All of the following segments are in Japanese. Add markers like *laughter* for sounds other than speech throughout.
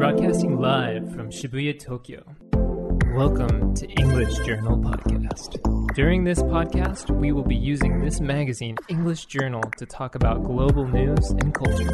Broadcasting live from Shibuya, Tokyo. Welcome to English Journal Podcast. During this podcast, we will be using this magazine, English Journal, to talk about global news and culture.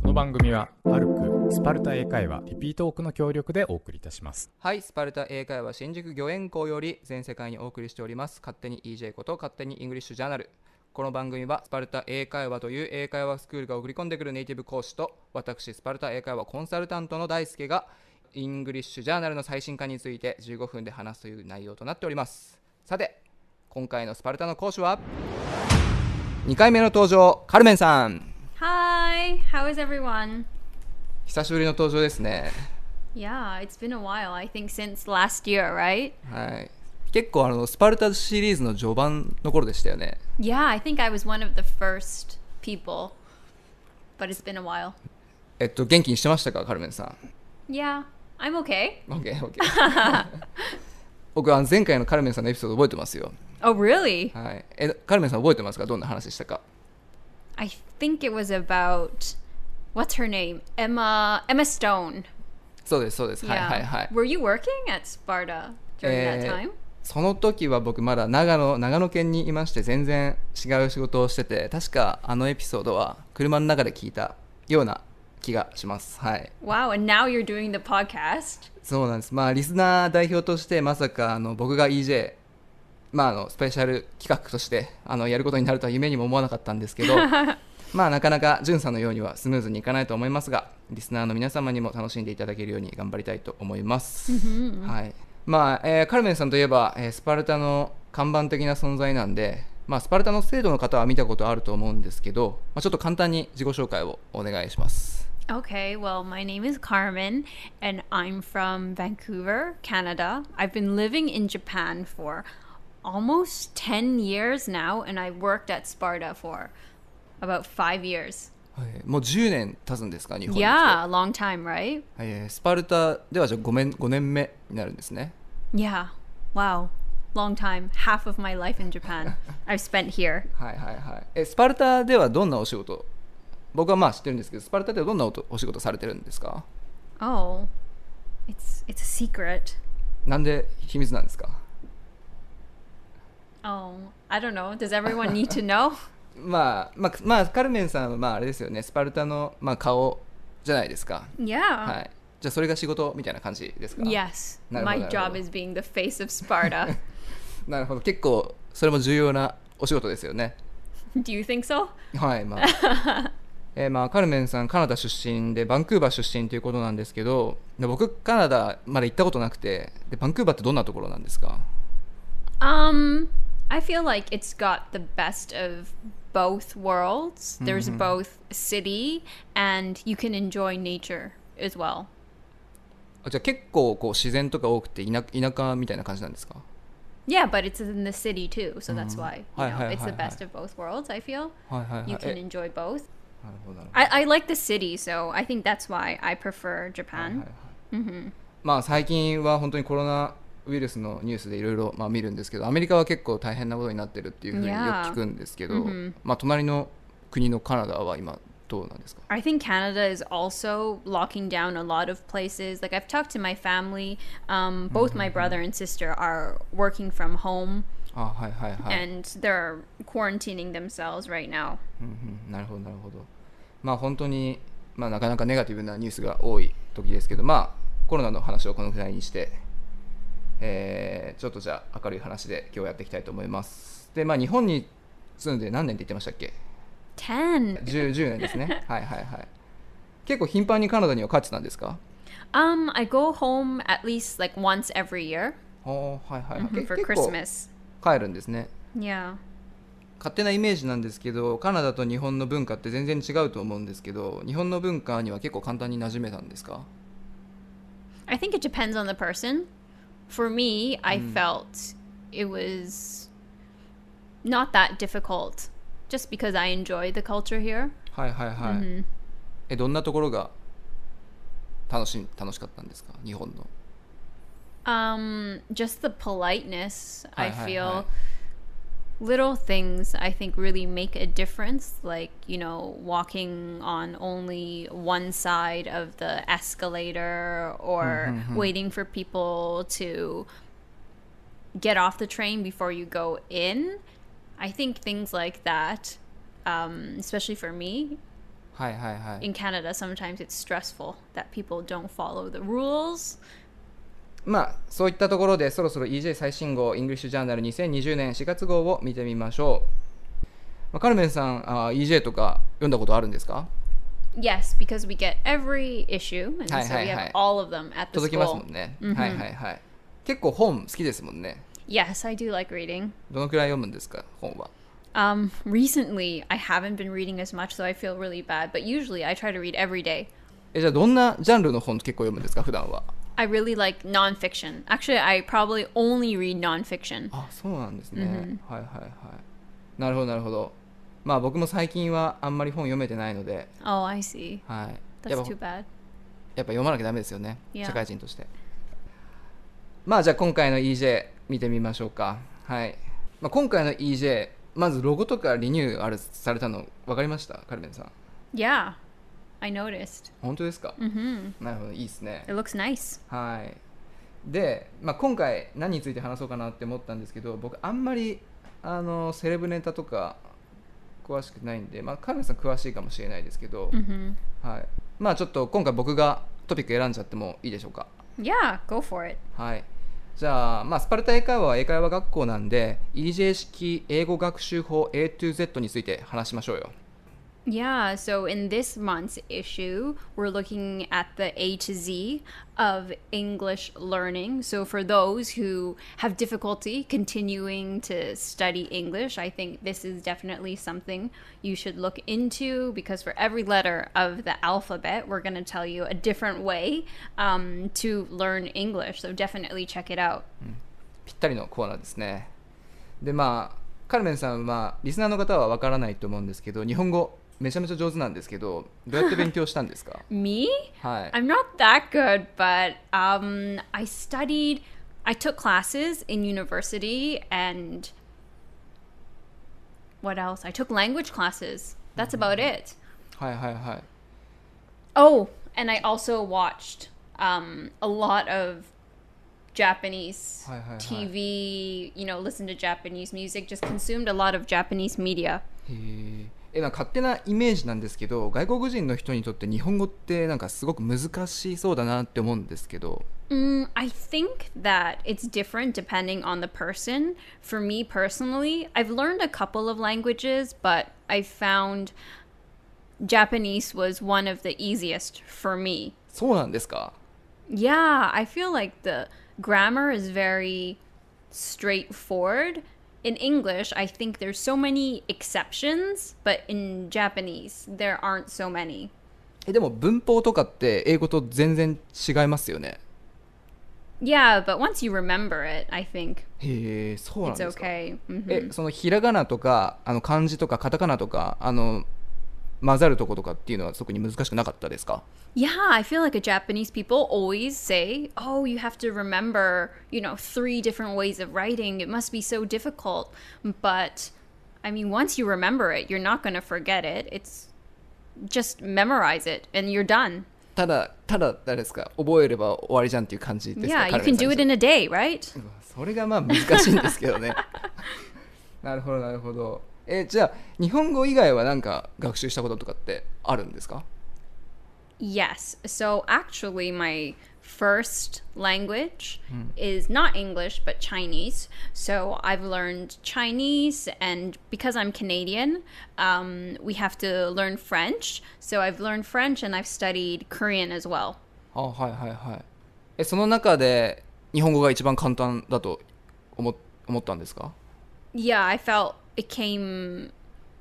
この番組はパルクスパルタ英会話リピートオークの協力でお送りいたしますはい、スパルタ英会話新宿御苑校より全世界にお送りしております勝手に EJ こと勝手にイングリッシュジャーナルこの番組はスパルタ英会話という英会話スクールが送り込んでくるネイティブ講師と私スパルタ英会話コンサルタントの大輔がイングリッシュジャーナルの最新刊について15分で話すという内容となっておりますさて今回のスパルタの講師は2回目の登場カルメンさん Hi, how is everyone? 久しぶりの登場ですね Yeah, it's been a while. I think since last year, right? はい結構あのスパルタシリーズの序盤の頃でしたよね Yeah, I think I was one of the first people, but it's been a while. えっと元気にしてましたかカルメンさん Yeah, I'm okay. OK OK 僕あの前回のカルメンさんのエピソード覚えてますよ Oh, really? はいえカルメンさん覚えてますかどんな話でしたか I think it was about what's her name? Emma Emma Stone. そうですそうです、はいはいはい Were you working at Sparta during that Eh, time? その時は僕まだ長野長野県にいまして全然違う仕事をしてて確かあのエピソードは車の中で聞いたような気がします。はい。Wow, and now you're doing the podcast? そうなんです。まあリスナー代表としてまさかあの僕が EJ まああのスペシャル企画としてあのやることになるとは夢にも思わなかったんですけど *laughs* まあなかなかじゅんさんのようにはスムーズにいかないと思いますがリスナーの皆様にも楽しんでいただけるように頑張りたいと思います、はいまあ、えーカルメンさんといえば、えースパルタの看板的な存在なんでまあ、スパルタの制度の方は見たことあると思うんですけど、まあ、ちょっと簡単に自己紹介をお願いします。Okay, well, my name is Carmen, and I'm from Vancouver, Canada. I've been living in Japan for almost 10 years now, and I worked at Sparta for about five years. はい、もう10年経つんですか、日本に Yeah, a long time, right? はいえースパルタではじゃあ 5, 年5年目になるんですね。Yeah, wow, long time. Half of my life in Japan I've spent here. はいはいはい。え、スパルタではどんなお仕事僕はまあ知ってるんですけど、スパルタではどんなおとお仕事されてるんですか Oh, it's it's a secret. なんで秘密なんですか Oh, I don't know. Does everyone need to know? まあ、まあ、まあ、カルメンさんはまああれですよね、スパルタの、まあ、顔じゃないですか。Yeah. はい。じゃあそれが仕事みたいな感じですか？Yes, なるほど my なるほ job ど is being the face of Sparta. *laughs* なるほど。結構それも重要なお仕事ですよね。Do you think so? はい、まあ。*laughs* えーまあ、カルメンさん、カナダ出身で、バンクーバー出身ということなんですけど、で僕、カナダまだ行ったことなくてで、バンクーバーってどんなところなんですか？Um, I feel like it's got the best of both worlds. There's both city and you can enjoy nature as well. あじゃあ結構こう自然とか多くて田田舎みたいな感じなんですか Yeah, but it's in the city too, so that's why you Hi, know hi, it's the hi, hi. best of both worlds. I feel はいはいはい。 you え can enjoy both. なるほどなるほど I, I like the city, so I think that's why I prefer Japan. まあ最近は本当にコロナ ウイルスのニュースでいろいろまあ見るんですけどアメリカは結構大変なことになってるっていうふうによく.聞くんですけど、まあ隣の国のカナダは今どうなんですか I think Canada is also locking down a lot of places. Like I've talked to my family. Um, both my brother and sister are working from home, あはいはいはい、and they're quarantining themselves right now. うんうんなるほどなるほどまあ本当に、まあ、なかなかネガティブなニュースが多い時ですけどまあコロナの話をこのくらいにして、えーちょっとじゃあ明るい話で今日やっていきたいと思いますでまあ日本に住んで何年って言ってましたっけ？Ten. 10, 10年ですね *laughs* はいはいはい結構頻繁にカナダには帰ってたんですか？Um, I go home at least like once every year おーはいはい、はい mhm, け for Christmas. 帰るんですね Yeah. 勝手なイメージなんですけどカナダと日本の文化って全然違うと思うんですけど日本の文化には結構簡単に馴染めたんですか？I think it depends on the person. For me, I felt it was not that difficult just because I enjoy the culture here. はいはいはい、えどんなところが楽し楽しかったんですか日本の Um, just the politeness. I Hi, hi, feel hi. little things I think really make a difference, like, you know, walking on only one side of the escalator or mm-hmm. waiting for people to get off the train before you go in. I think things like that, um, especially for me. Hi, hi, hi. In Canada, sometimes it's stressful that people don't follow the rules. まあそういったところでそろそろ EJ 最新号イングリッシュジャーナル2020年4月号を見てみましょう、まあ、カルメンさんあ EJ とか読んだことあるんですか Yes, because we get every issue, and so we have all of them at the 届きます school. もんね、はいはいはい結構本好きですもんね Yes, I do like reading. どのくらい読むんですか本は Um, recently, I haven't been reading as much, so I feel really bad. But usually, I try to read every day. えじゃあどんなジャンルの本結構読むんですか普段は I really like nonfiction. Actually, I probably only read nonfiction. あそうなんですね、はいはいはい。なるほどなるほど。まあ僕も最近はあんまり本読めてないので、Oh, I see. はい、や That's っぱ too bad. やっぱ読まなきゃダメですよね。Yeah. 社会人として。まあじゃあ今回の EJ 見てみましょうか。はい、まあ、今回の EJ まずロゴとかリニューアルされたの分かりました？カルメンさん。Yeah, I noticed. 本当ですか、hmm なるほどいいですね It looks nice. はいで、まあ、今回何について話そうかなって思ったんですけど僕あんまりあのセレブネタとか詳しくないんで、まあ、カルメンさん詳しいかもしれないですけど、hmm はい、まあちょっと今回僕がトピック選んじゃってもいいでしょうか？Yeah, go for it. はい。じゃあ、まあ、スパルタ英会話は英会話学校なんで、EJ 式英語学習法 A to Z について話しましょうよ。Yeah, so in this month's issue, we're looking at the A to Z of English learning. So, for those who have difficulty continuing to study English, I think this is definitely something you should look into because for every letter of the alphabet, we're going to tell you a different way um, to learn English. So, definitely check it out. ぴったりのコーナーですね。で、まあ、カルメンさんは、リスナーの方はわからないと思うんですけど、日本語 めちゃめちゃ上手なんですけど、どうやって勉強したんですか *laughs* Me? はい。 I'm not that good, but um, I studied, I took classes in university and what else? I took language classes. That's about it. はいはいはい。 Oh, and I also watched um, a lot of Japanese Hi, hi, hi. TV, you know, listen to Japanese music, just consumed a lot of Japanese media. へー えな勝手なイメージなんですけど外国人の人にとって日本語ってなんかすごく難しそうだなって思うんですけど Mm, I think that it's different depending on the person. For me personally, I've learned a couple of languages, but I found Japanese was one of the easiest for me. そうなんですか Yeah, I feel like the grammar is very straightforward. In English, I think there's so many exceptions, but in Japanese, there aren't so many. えでも文法とかって英語と全然違いますよね Yeah, but once you remember it, I think へえそうなん it's ですか okay. Mhm. えそのひらがなとかあの漢字とかカタカナとかあの 混ざるとことかっていうのは特に難しくなかったですか Yeah, I feel like a Japanese people always say, "Oh, you have to remember, you know, three different ways of writing. It must be so difficult." But I mean, once you remember it, you're not going to forget it. It's just memorize it and you're done. ただただ誰ですか覚えれば終わりじゃんっていう感じですか Yeah, you カルメ can ンさん do に it in a day, right? うわ*laughs* それがまあ難しいんですけどねなるほどなるほど *laughs* えじゃあ日本語以外は何か学習したこととかってあるんですか Yes. So actually, my first language is not English, but Chinese. So I've learned Chinese, and because I'm Canadian, um, we have to learn French. So I've learned French and I've studied Korean as well. あはいはいはいえその中で日本語が一番簡単だと思思ったんですか Yeah, I felt it came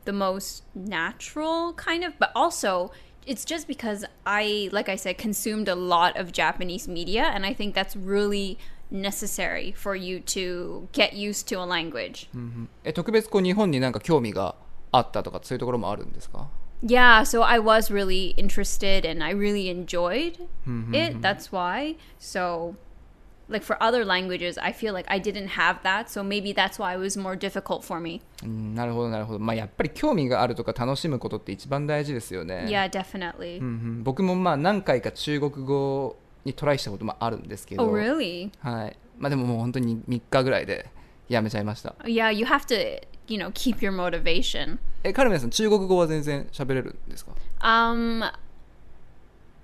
the most natural, kind of, but also it's just because I, like I said, consumed a lot of Japanese media, and I think that's really necessary for you to get used to a language. え特別こう日本になんか興味があったとかそういうところもあるんですか Yeah, so I was really interested and I really enjoyed it. That's why. So like for other languages, I feel like I didn't have that, so maybe that's why it was more difficult for me. うんなるほどなるほどまあやっぱり興味があるとか楽しむことって一番大事ですよね Yeah, definitely. うんうん、僕もまあ何回か中国語にトライしたこともあるんですけど、 Oh, really? はいまあ、でももう本当に3日ぐらいでやめちゃいました Yeah, you have to, you know, keep your motivation. えカルメンさん中国語は全然喋れるんですか Um,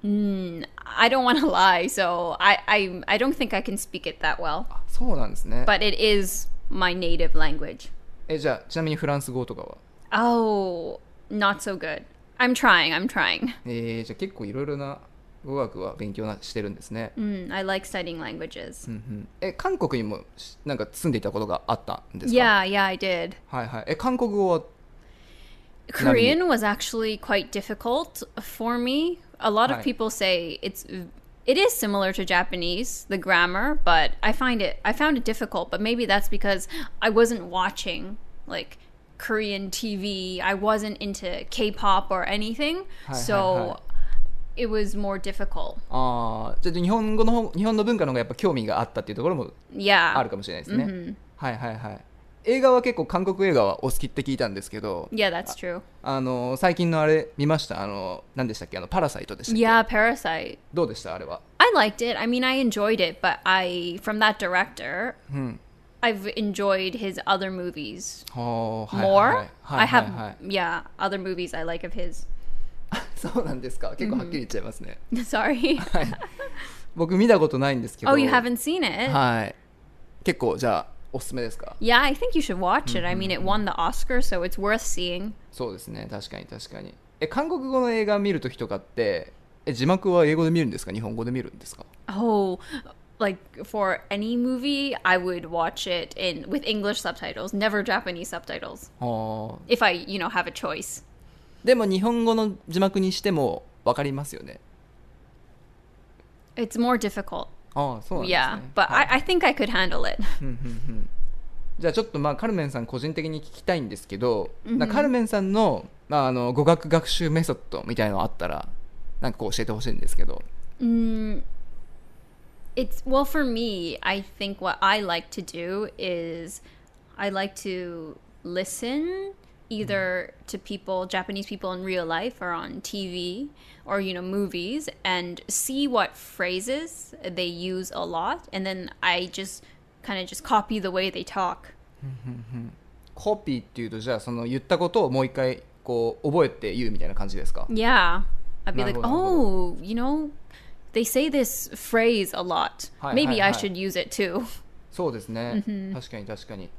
mm, I don't want to lie, *laughs* so I, I, I don't think I can speak it that well. あそうなんですね But it is my native language. えじゃあちなみにフランス語とかは Oh, not so good. I'm trying. I'm trying. えー、じゃあ結構いろいろな語学は勉強なしてるんですね、 Mm, I like studying languages. うんうん、え韓国にもしなんか住んでいたことがあったんですか Yeah, yeah, I did. はいはいえ韓国語は Korean was actually quite difficult for me. A lot of Right. people say it's it is similar to Japanese, the grammar, but I find it I found it difficult, but maybe that's because I wasn't watching like Korean TV. I wasn't into K-pop or anything. Hi, hi, so hi. it was more difficult. あーじゃあ日本語の方日本の文化の方がやっぱ興味があったっていうところも Yeah. あるかもしれないですね、はいはいはい 映画は結構韓国映画はお好きって聞いたんですけど Yeah, that's true. あの最近のあれ見ましたあの何でしたっけあのパラサイトでしたっけ Yeah, Parasite. どうでしたあれは I liked it. I mean, I enjoyed it, but I from that director, I've enjoyed his other movies はあはい more. はいはい I はい have はい yeah, other movies I like of his. そうなんですか結構はっきり言っちゃいますね、Sorry. 僕見たことないんですけど oh, you haven't seen it? はい結構じゃあおすすめですか Yeah, I think you should watch it. I mean, it won the Oscar, so it's worth seeing. そうですね確かに確かにえ韓国語の映画見るときとかってえ字幕は英語で見るんですか日本語で見るんですか Oh, like for any movie, I would watch it in with English subtitles, never Japanese subtitles. はあ If I, you know, have a choice. でも日本語の字幕にしても分かりますよね It's more difficult. ああそうなんですね Yeah, but はい I, I think I could handle it. *laughs* じゃあちょっとまあカルメンさん個人的に聞きたいんですけど、なんかカルメンさんの,、まあ、あの語学学習メソッドみたいなのあったらなんかこう教えてほしいんですけど Mm, it's well for me. I think what I like to do is I like to listen either to people, Japanese people in real life, or on TV, or you know movies, and see what phrases they use a lot, and then I just kind of just copy the way they talk. コピーっていうとじゃあその言ったことをもう一回こう覚えて言うみたいな感じですか Yeah. I'd be like, Naruhodo, oh, you know, they say this phrase a lot. Hi, Maybe hi, I hi. should use it too. *laughs* そうですね、確かに確かに、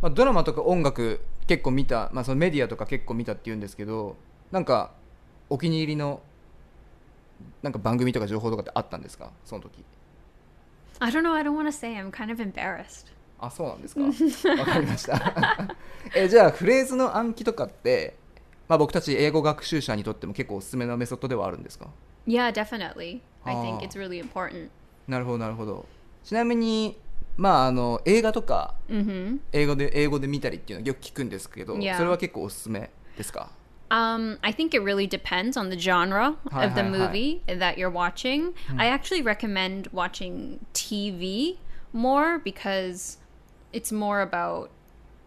まあ、ドラマとか音楽 結構見た、まあ、そのメディアとか結構見たって言うんですけどなんかお気に入りのなんか番組とか情報とかってあったんですか？その時 I don't know. I don't want to say. I'm kind of embarrassed. あそうなんですか？わかりました *laughs* えじゃあフレーズの暗記とかって、まあ、僕たち英語学習者にとっても結構おすすめのメソッドではあるんですか？Yeah, definitely. I think Ah. it's really important. なるほどなるほどちなみにまああの映画とか hmm 英語で英語で見たりっていうのはよく聞くんですけど Yeah. それは結構おすすめですか Um, I think it really depends on the genre Hi, of the hi, hi. movie that you're watching. I actually recommend watching TV more because it's more about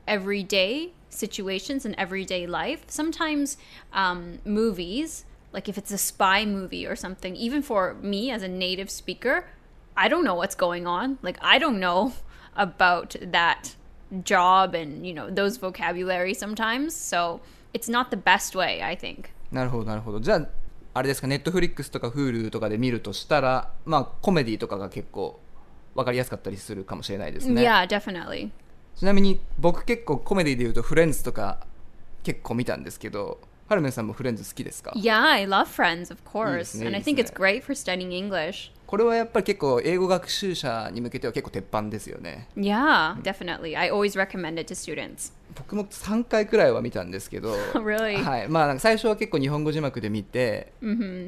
everyday situations and everyday life. Sometimes um, movies, like if it's a spy movie or something, even for me as a native speaker, I don't know what's going on. Like I don't know about that job and you know those vocabulary sometimes. So it's not the best way, I think. なるほどなるほどじゃああれですかネットフリックスとか Hulu とかで見るとしたらまあコメディとかが結構わかりやすかったりするかもしれないですね Yeah, definitely. ちなみに僕結構コメディで言うとフレンズとか結構見たんですけどハルメンさんもフレンズ好きですか Yeah, I love Friends, of course, Yes, and I yes, think it's yeah. great for studying English. これはやっぱり結構英語学習者に向けては結構鉄板ですよね Yeah, definitely. I always recommend it to students. 僕も3回くらいは見たんですけど Really? はいまあ、なんか最初は結構日本語字幕で見て、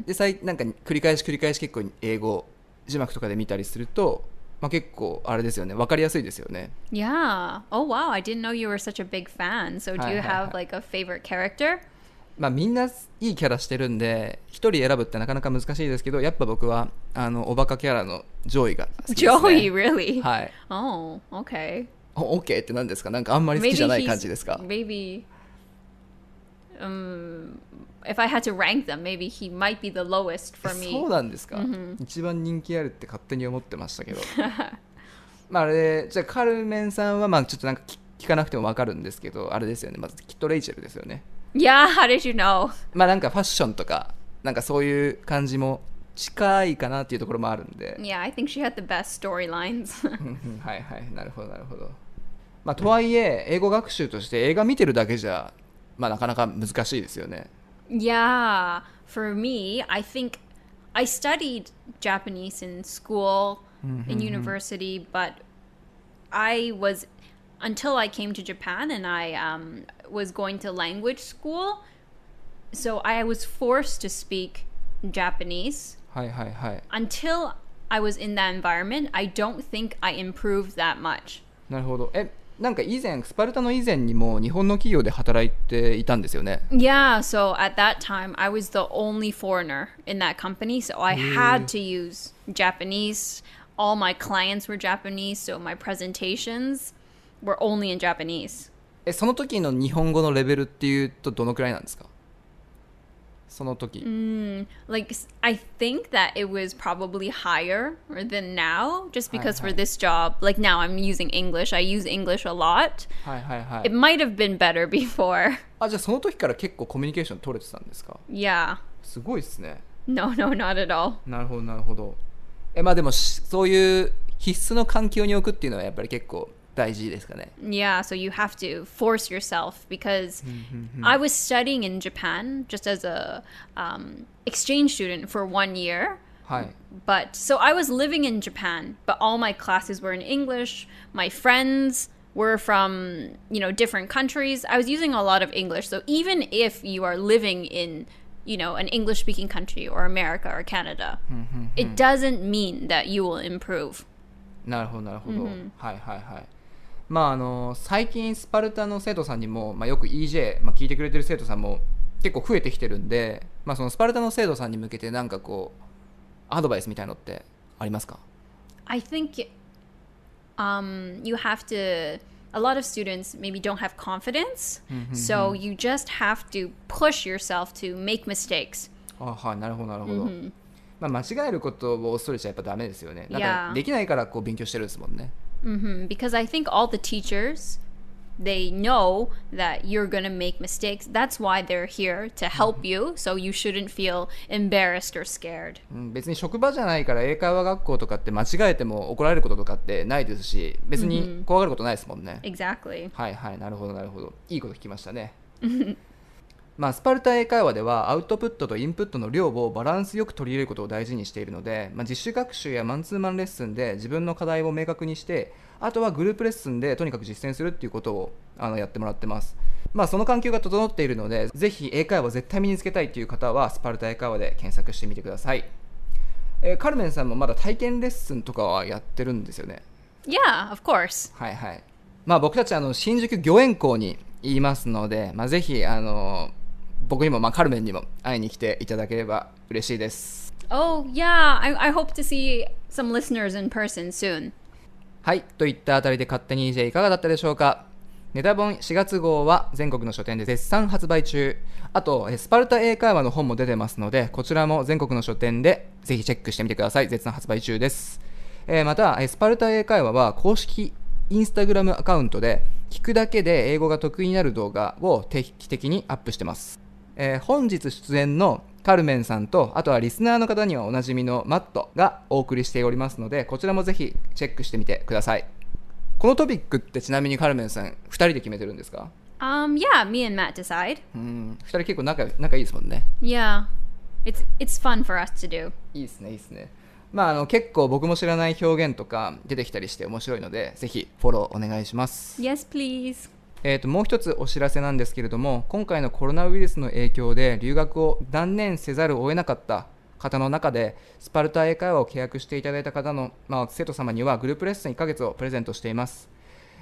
で最なんか繰り返し繰り返し結構英語字幕とかで見たりすると、まあ、結構あれですよね分かりやすいですよね Yeah. Oh wow, I didn't know you were such a big fan. So do you have like a favorite character? まあ、みんないいキャラしてるんで一人選ぶってなかなか難しいですけどやっぱ僕はあのおバカキャラのジョイが好きです、ね、Joey, really? はい Oh, okay. お OK って何ですか？なんかあんまり好きじゃない感じですか？Maybe. Um, if I had to rank them, maybe he might be the lowest for me. そうなんですか、一番人気あるって勝手に思ってましたけど *laughs* まああれじゃあカルメンさんはまあちょっとなんか聞聞かなくても分かるんですけどあれですよねまずきっとレイチェルですよね Yeah, how did you know? まあなんかファッションとかなんかそういう感じも近いかなっていうところもあるんで Yeah, I think she had the best storylines. はいはいなるほどなるほどまあとはいえ英語学習として映画見てるだけじゃまあなかなか難しいですよね yeah, for me, I think I studied Japanese in school, in university, but I was until I came to Japan and I um, was going to language school. So I was forced to speak Japanese. はいはいはい Until I was in that environment, I don't think I improved that much. なるほどえなんか以前スパルタの以前にも日本の企業で働いていたんですよね Yeah, so at that time, I was the only foreigner in that company, so I had to use Japanese. All my clients were Japanese, so my presentations Were only in Japanese. えその時の日本語のレベルっていうとどのくらいなんですかその時、Like, s- I think that it was probably higher than now, just because for hi. this job, like now I'm using English, I use English a lot. はいはいは It い might have been better before. あじゃあその時から結構コミュニケーション取れてたんですか yeah. すごいですね No, no, not at all. なるほどなるほどえまあでもしそういう必須の環境に置くっていうのはやっぱり結構 大事ですかね Yeah, so you have to force yourself because I was studying in Japan just as a um, exchange student for one year. はい But so I was living in Japan, but all my classes were in English. My friends were from, you know, different countries. I was using a lot of English. So even if you are living in, you know, an English speaking country or America or Canada, it doesn't mean that you will improve. なるほどなるほど、はいはいはい まああの最近スパルタの生徒さんにも、まあ、よく EJ、まあ、聞いてくれてる生徒さんも結構増えてきてるんで、まあ、そのスパルタの生徒さんに向けてなんかこうアドバイスみたいのってありますか？I think um, you have to. A lot of students maybe don't have confidence, so you just have to push yourself to make mistakes. あはいなるほどなるほど、まあ、間違えることを恐れちゃやっぱダメですよねなんか.できないからこう勉強してるんですもんね hmm Because I think all the teachers they know that you're gonna make mistakes. That's why they're here to help you. So you shouldn't feel embarrassed or scared. うん別に職場じゃないから英会話学校とかって間違えても怒られることとかってないですし別に怖がることないですもんね、Exactly. はいはいなるほどなるほどいいこと聞きましたねまあスパルタ英会話ではアウトプットとインプットの量をバランスよく取り入れることを大事にしているので、まあ、実習学習やマンツーマンレッスンで自分の課題を明確にしてあとはグループレッスンでとにかく実践するっていうことをあのやってもらってますまあその環境が整っているのでぜひ英会話を絶対身につけたいという方はスパルタ英会話で検索してみてください、えーカルメンさんもまだ体験レッスンとかはやってるんですよね？Yeah, of course. はいはい。まあ僕たちあの新宿御苑校にいますので、まあぜひあの僕にもまあカルメンにも会いに来ていただければ嬉しいです。Oh yeah, I, I hope to see some listeners in person soon. はい。といったあたりで勝手に EJ いかがだったでしょうかネタ本4月号は全国の書店で絶賛発売中。あと、えスパルタ英会話の本も出てますので、こちらも全国の書店でぜひチェックしてみてください。絶賛発売中です。えーまた、えスパルタ英会話は公式インスタグラムアカウントで、聞くだけで英語が得意になる動画を定期的にアップしてます。えー本日出演のカルメンさんと、あとはリスナーの方にはおなじみのマットがお送りしておりますので、こちらもぜひチェックしてみてください。このトピックってちなみにカルメンさん、2人で決めてるんですか？Um, yeah, me and Matt decide. うん、2人結構仲仲いいですもんね。Yeah, it's it's fun for us to do. いいですね、いいですね。まあ、あの結構僕も知らない表現とか出てきたりして面白いので、ぜひフォローお願いします。Yes, please. えー、ともう一つお知らせなんですけれども今回のコロナウイルスの影響で留学を断念せざるを得なかった方の中でスパルタ英会話を契約していただいた方の、まあ、生徒様にはグループレッスン1ヶ月をプレゼントしています、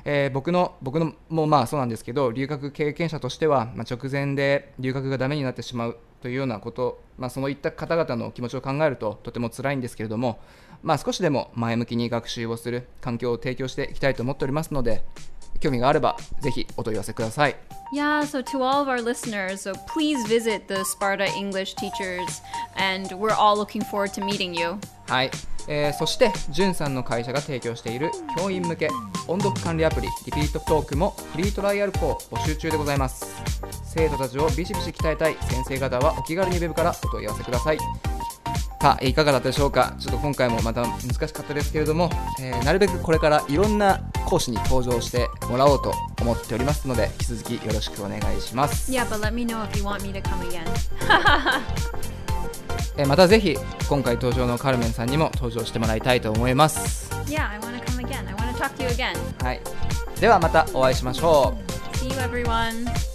えー僕の僕のもまあそうなんですけど留学経験者としては、まあ、直前で留学がダメになってしまうというようなこと、まあ、そのいった方々の気持ちを考えるととても辛いんですけれども、まあ、少しでも前向きに学習をする環境を提供していきたいと思っておりますので興味があればぜひお問い合わせください。Yeah, so to all of our listeners, so please visit the Sparta English teachers, and we're all looking forward to meeting you. はい、えーそしてじゅんさんの会社が提供している教員向け音読管理アプリリピートトークもフリートライアル校募集中でございます生徒たちをビシビシ鍛えたい先生方はお気軽にウェブからお問い合わせくださいさあいかがだったでしょうか？ちょっと今回もまた難しかったですけれども、えーなるべくこれからいろんな講師に登場してもらおうと思っておりますので引き続きよろしくお願いします Yeah, but let me know if you want me to come again. *laughs* えーまたぜひ今回登場のカルメンさんにも登場してもらいたいと思います Yeah, I want to come again. I want to talk to you again. はいではまたお会いしましょう See you, everyone.